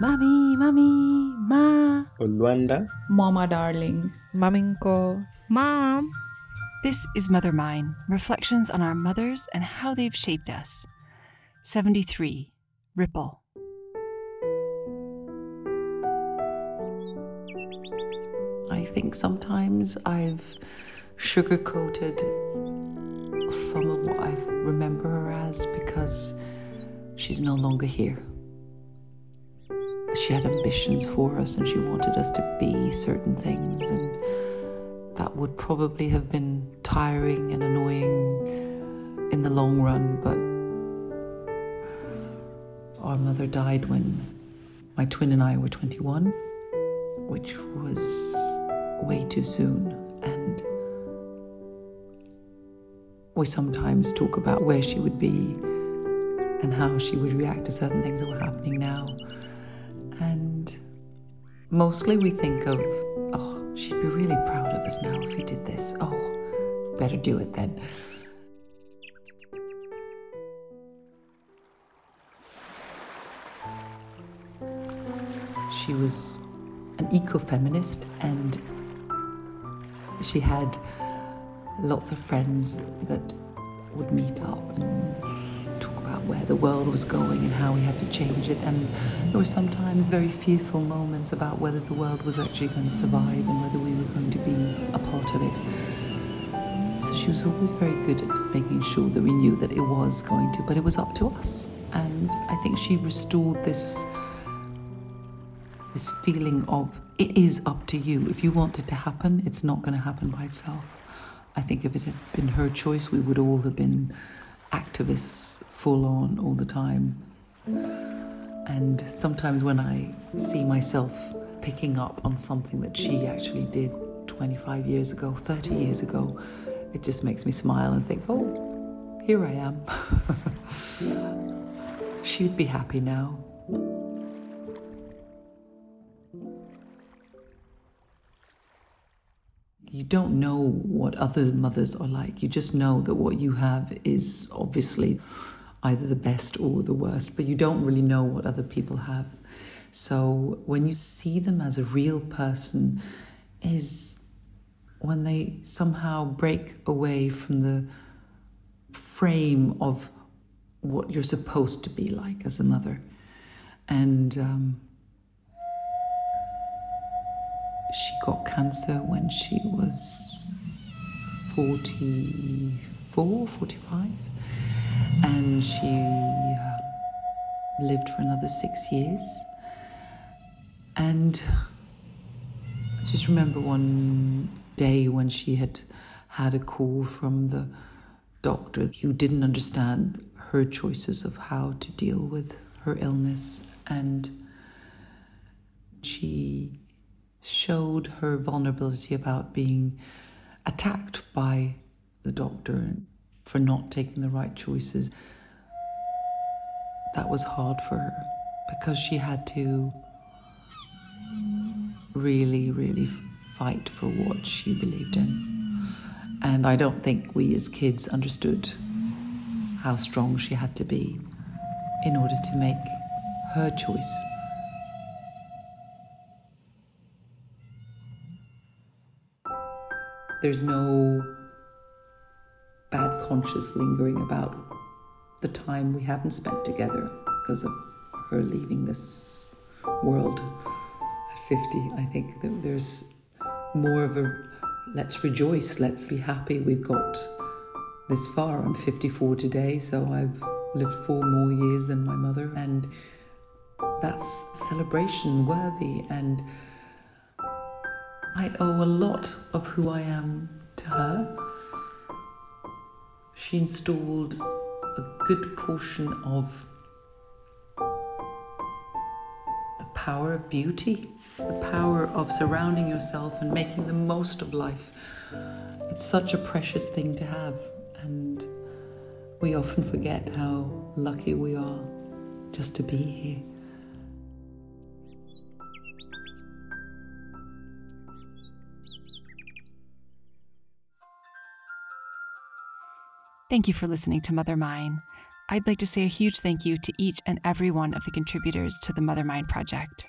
Mommy, mommy, ma. Ulwanda. Mama darling. Maminko. Mom. This is Mother Mine Reflections on Our Mothers and How They've Shaped Us. 73. Ripple. I think sometimes I've sugarcoated some of what I remember her as because she's no longer here. She had ambitions for us and she wanted us to be certain things, and that would probably have been tiring and annoying in the long run, but our mother died when my twin and I were 21, which was way too soon. And we sometimes talk about where she would be and how she would react to certain things that were happening now. And mostly we think of, oh, she'd be really proud of us now if we did this. Oh, better do it then. She was an ecofeminist and she had lots of friends that would meet up and the world was going and how we had to change it. And there were sometimes very fearful moments about whether the world was actually going to survive and whether we were going to be a part of it. So she was always very good at making sure that we knew that it was going to, but it was up to us. And I think she restored this this feeling of it is up to you. If you want it to happen, it's not going to happen by itself. I think if it had been her choice, we would all have been activists full on all the time. And sometimes when I see myself picking up on something that she actually did 25 years ago, 30 years ago, it just makes me smile and think, oh, here I am. She'd be happy now. You don't know what other mothers are like. You just know that what you have is obviously either the best or the worst, but you don't really know what other people have. So when you see them as a real person, is when they somehow break away from the frame of what you're supposed to be like as a mother. And um, she got cancer when she was 44, 45, and she uh, lived for another six years. And I just remember one day when she had had a call from the doctor who didn't understand her choices of how to deal with her illness. And she showed her vulnerability about being attacked by the doctor for not taking the right choices. That was hard for her because she had to really, really fight for what she believed in. And I don't think we as kids understood how strong she had to be in order to make her choice There's no bad conscience lingering about the time we haven't spent together because of her leaving this world at 50. I think that there's more of a let's rejoice, let's be happy we've got this far. I'm 54 today, so I've lived four more years than my mother, and that's celebration worthy and I owe a lot of who I am to her. She installed a good portion of the power of beauty, the power of surrounding yourself and making the most of life. It's such a precious thing to have, and we often forget how lucky we are just to be here. Thank you for listening to Mother Mine. I'd like to say a huge thank you to each and every one of the contributors to the Mother Mine Project.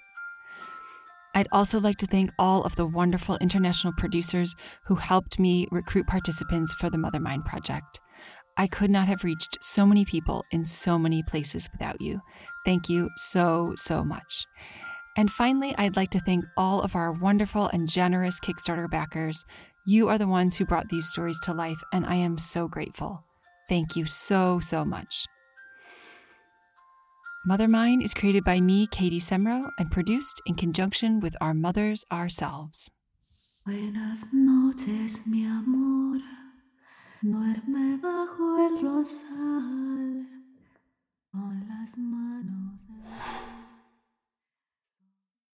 I'd also like to thank all of the wonderful international producers who helped me recruit participants for the Mother Mine Project. I could not have reached so many people in so many places without you. Thank you so, so much. And finally, I'd like to thank all of our wonderful and generous Kickstarter backers. You are the ones who brought these stories to life, and I am so grateful. Thank you so, so much. Mother Mine is created by me, Katie Semro, and produced in conjunction with our mothers ourselves. Buenas noches, mi amor. Duerme bajo el rosal